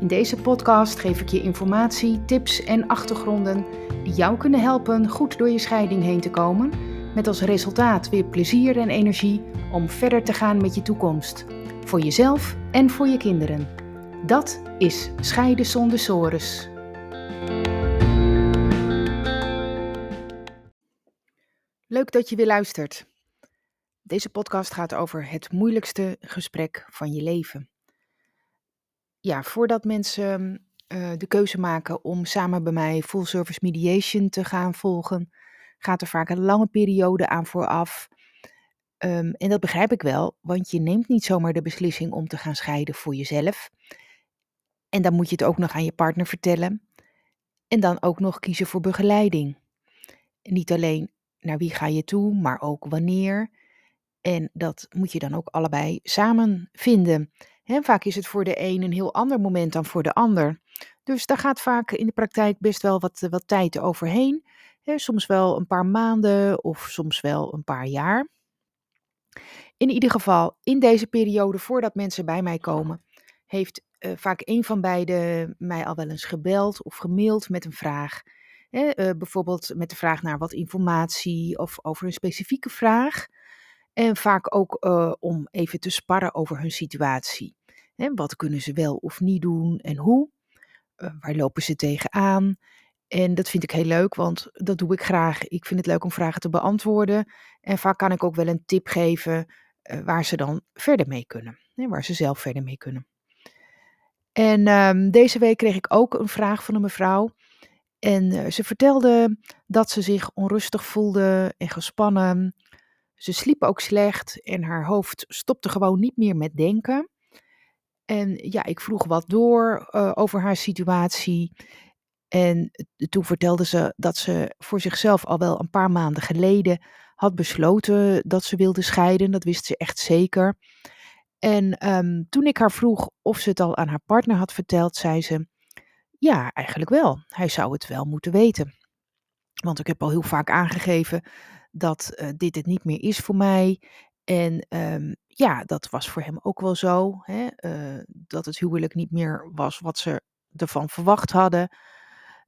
In deze podcast geef ik je informatie, tips en achtergronden die jou kunnen helpen goed door je scheiding heen te komen, met als resultaat weer plezier en energie om verder te gaan met je toekomst, voor jezelf en voor je kinderen. Dat is Scheiden zonder sores. Leuk dat je weer luistert. Deze podcast gaat over het moeilijkste gesprek van je leven ja, voordat mensen uh, de keuze maken om samen bij mij full service mediation te gaan volgen, gaat er vaak een lange periode aan vooraf. Um, en dat begrijp ik wel, want je neemt niet zomaar de beslissing om te gaan scheiden voor jezelf. En dan moet je het ook nog aan je partner vertellen. En dan ook nog kiezen voor begeleiding. Niet alleen naar wie ga je toe, maar ook wanneer. En dat moet je dan ook allebei samen vinden vaak is het voor de een een heel ander moment dan voor de ander. Dus daar gaat vaak in de praktijk best wel wat, wat tijd overheen. soms wel een paar maanden of soms wel een paar jaar. In ieder geval, in deze periode voordat mensen bij mij komen, heeft uh, vaak een van beiden mij al wel eens gebeld of gemaild met een vraag. uh, bijvoorbeeld met de vraag naar wat informatie of over een specifieke vraag. En vaak ook om even te sparren over hun situatie. Hè, wat kunnen ze wel of niet doen en hoe? Uh, waar lopen ze tegenaan? En dat vind ik heel leuk, want dat doe ik graag. Ik vind het leuk om vragen te beantwoorden. En vaak kan ik ook wel een tip geven uh, waar ze dan verder mee kunnen. Hè, waar ze zelf verder mee kunnen. En um, deze week kreeg ik ook een vraag van een mevrouw. En uh, ze vertelde dat ze zich onrustig voelde en gespannen. Ze sliep ook slecht en haar hoofd stopte gewoon niet meer met denken. En ja, ik vroeg wat door uh, over haar situatie. En toen vertelde ze dat ze voor zichzelf al wel een paar maanden geleden had besloten dat ze wilde scheiden. Dat wist ze echt zeker. En um, toen ik haar vroeg of ze het al aan haar partner had verteld, zei ze: Ja, eigenlijk wel. Hij zou het wel moeten weten. Want ik heb al heel vaak aangegeven dat uh, dit het niet meer is voor mij. En um, ja, dat was voor hem ook wel zo. Hè, uh, dat het huwelijk niet meer was wat ze ervan verwacht hadden.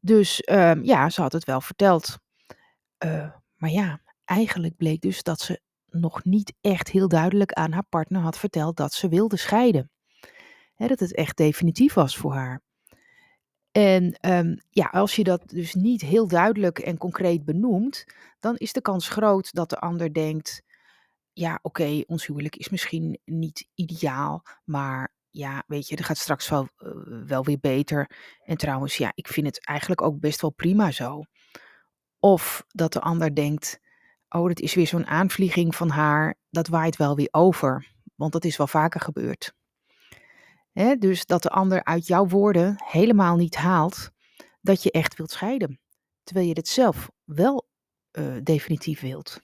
Dus um, ja, ze had het wel verteld. Uh, maar ja, eigenlijk bleek dus dat ze nog niet echt heel duidelijk aan haar partner had verteld dat ze wilde scheiden. Hè, dat het echt definitief was voor haar. En um, ja, als je dat dus niet heel duidelijk en concreet benoemt, dan is de kans groot dat de ander denkt: ja, oké, ons huwelijk is misschien niet ideaal, maar ja, weet je, er gaat straks wel, uh, wel weer beter. En trouwens, ja, ik vind het eigenlijk ook best wel prima zo. Of dat de ander denkt, oh, dat is weer zo'n aanvlieging van haar, dat waait wel weer over. Want dat is wel vaker gebeurd. Hè, dus dat de ander uit jouw woorden helemaal niet haalt dat je echt wilt scheiden. Terwijl je het zelf wel uh, definitief wilt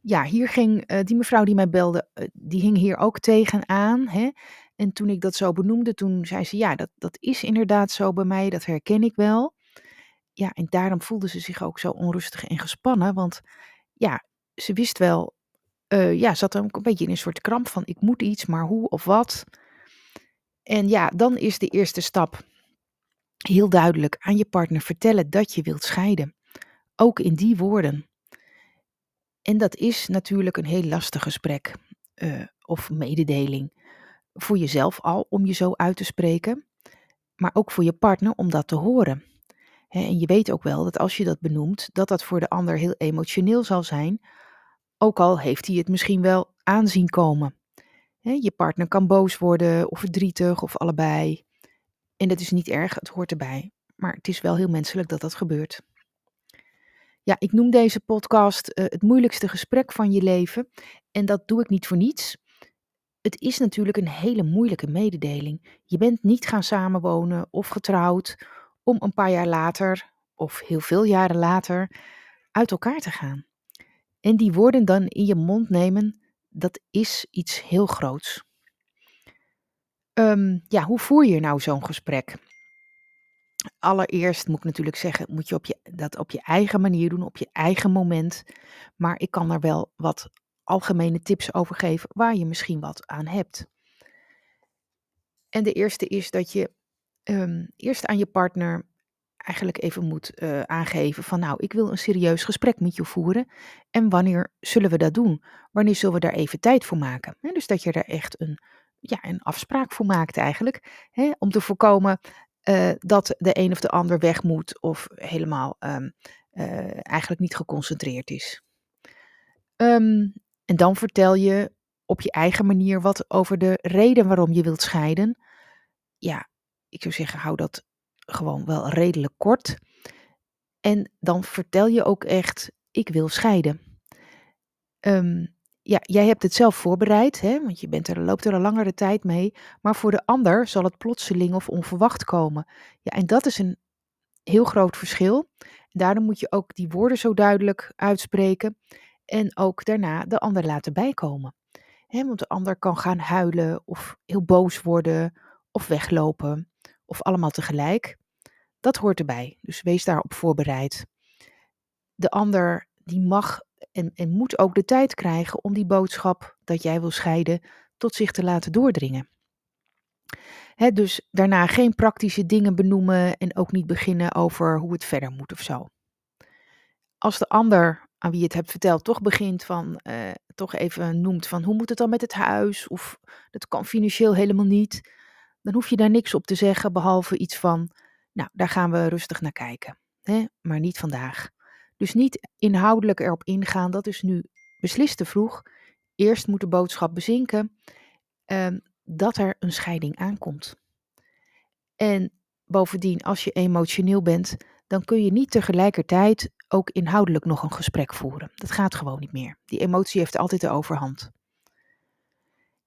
ja, hier ging uh, die mevrouw die mij belde, uh, die hing hier ook tegenaan. Hè? En toen ik dat zo benoemde, toen zei ze, ja, dat, dat is inderdaad zo bij mij, dat herken ik wel. Ja, en daarom voelde ze zich ook zo onrustig en gespannen, want ja, ze wist wel, uh, ja, zat ook een beetje in een soort kramp van, ik moet iets, maar hoe of wat. En ja, dan is de eerste stap heel duidelijk aan je partner vertellen dat je wilt scheiden. Ook in die woorden. En dat is natuurlijk een heel lastig gesprek uh, of mededeling. Voor jezelf al om je zo uit te spreken, maar ook voor je partner om dat te horen. en je weet ook wel dat als je dat benoemt, dat dat voor de ander heel emotioneel zal zijn, ook al heeft hij het misschien wel aanzien komen. je partner kan boos worden of verdrietig of allebei. En dat is niet erg, het hoort erbij. Maar het is wel heel menselijk dat dat gebeurt. Ja, ik noem deze podcast uh, het moeilijkste gesprek van je leven. En dat doe ik niet voor niets. Het is natuurlijk een hele moeilijke mededeling. Je bent niet gaan samenwonen of getrouwd om een paar jaar later, of heel veel jaren later, uit elkaar te gaan. En die woorden dan in je mond nemen, dat is iets heel groots. Ehm, ja, hoe voer je nou zo'n gesprek? Allereerst moet ik natuurlijk zeggen, moet je, op je dat op je eigen manier doen, op je eigen moment. Maar ik kan er wel wat algemene tips over geven waar je misschien wat aan hebt. En de eerste is dat je ehm, eerst aan je partner eigenlijk even moet uh, aangeven van nou, ik wil een serieus gesprek met je voeren. En wanneer zullen we dat doen? Wanneer zullen we daar even tijd voor maken? dus dat je er echt een, ja, een afspraak voor maakt eigenlijk. Om te voorkomen uh, dat de een of de ander weg moet of helemaal um, uh, eigenlijk niet geconcentreerd is. Um, en dan vertel je op je eigen manier wat over de reden waarom je wilt scheiden. Ja, ik zou zeggen, hou dat gewoon wel redelijk kort. En dan vertel je ook echt, ik wil scheiden. Um, ja, jij hebt het zelf voorbereid, hè, want je bent er, loopt er al langere tijd mee. Maar voor de ander zal het plotseling of onverwacht komen. Ja, en dat is een heel groot verschil. Daarom moet je ook die woorden zo duidelijk uitspreken. En ook daarna de ander laten bijkomen. Hè, want de ander kan gaan huilen of heel boos worden of weglopen. Of allemaal tegelijk. Dat hoort erbij. Dus wees daarop voorbereid. De ander die mag en, en moet ook de tijd krijgen om die boodschap dat jij wil scheiden tot zich te laten doordringen. dus daarna geen praktische dingen benoemen en ook niet beginnen over hoe het verder moet of zo. Als de ander aan wie je het hebt verteld toch begint van, eh, toch even noemt van hoe moet het dan met het huis of dat kan financieel helemaal niet, dan hoef je daar niks op te zeggen behalve iets van, nou daar gaan we rustig naar kijken, maar niet vandaag. Dus niet inhoudelijk erop ingaan, dat is nu beslist te vroeg. Eerst moet de boodschap bezinken ehm, dat er een scheiding aankomt. En bovendien, als je emotioneel bent, dan kun je niet tegelijkertijd ook inhoudelijk nog een gesprek voeren. Dat gaat gewoon niet meer. Die emotie heeft altijd de overhand.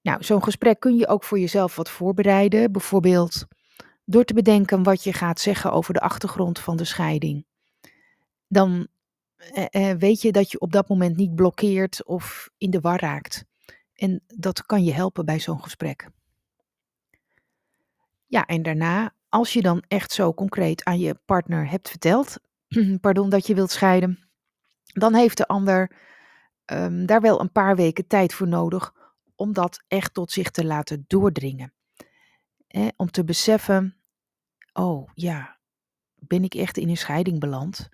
Nou, zo'n gesprek kun je ook voor jezelf wat voorbereiden. Bijvoorbeeld door te bedenken wat je gaat zeggen over de achtergrond van de scheiding. Dan eh, eh, weet je dat je op dat moment niet blokkeert of in de war raakt. En dat kan je helpen bij zo'n gesprek. Ja, en daarna, als je dan echt zo concreet aan je partner hebt verteld, pardon, dat je wilt scheiden, dan heeft de ander um, daar wel een paar weken tijd voor nodig om dat echt tot zich te laten doordringen. Om te beseffen, oh ja, ben ik echt in een scheiding beland?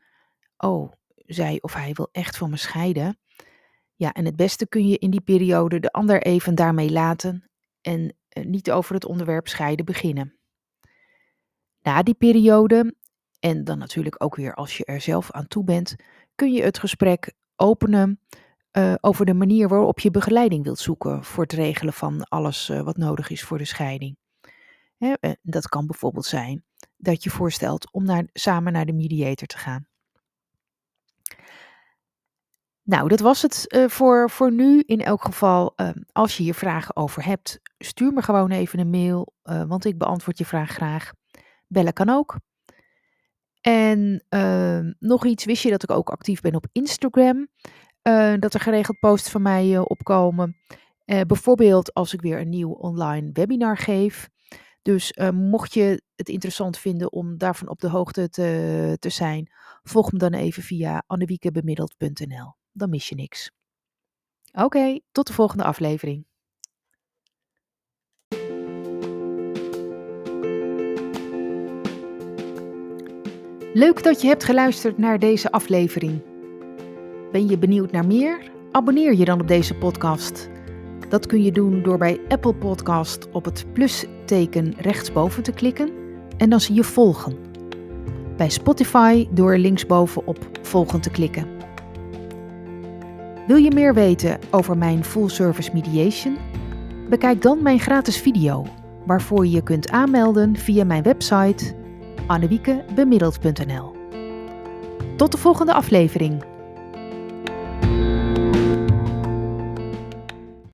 Oh, zij of hij wil echt van me scheiden. Ja, en het beste kun je in die periode de ander even daarmee laten en eh, niet over het onderwerp scheiden beginnen. Na die periode, en dan natuurlijk ook weer als je er zelf aan toe bent, kun je het gesprek openen uh, over de manier waarop je begeleiding wilt zoeken voor het regelen van alles uh, wat nodig is voor de scheiding. Dat kan bijvoorbeeld zijn dat je voorstelt om naar, samen naar de mediator te gaan. Nou, dat was het uh, voor, voor nu. In elk geval, uh, als je hier vragen over hebt, stuur me gewoon even een mail, uh, want ik beantwoord je vraag graag. Bellen kan ook. En ehm, nog iets, wist je dat ik ook actief ben op Instagram? dat er geregeld posts van mij opkomen. bijvoorbeeld als ik weer een nieuw online webinar geef. Dus mocht je het interessant vinden om daarvan op de hoogte te, te zijn, volg me dan even via annewiekebemiddeld.nl dan mis je niks. Oké, tot de volgende aflevering. Leuk dat je hebt geluisterd naar deze aflevering. Ben je benieuwd naar meer? Abonneer je dan op deze podcast. Dat kun je doen door bij Apple Podcast op het plusteken rechtsboven te klikken en dan zie je volgen. Bij Spotify door linksboven op volgen te klikken. Wil je meer weten over mijn full service mediation? Bekijk dan mijn gratis video, waarvoor je je kunt aanmelden via mijn website annewiekebemiddeld.nl. Tot de volgende aflevering.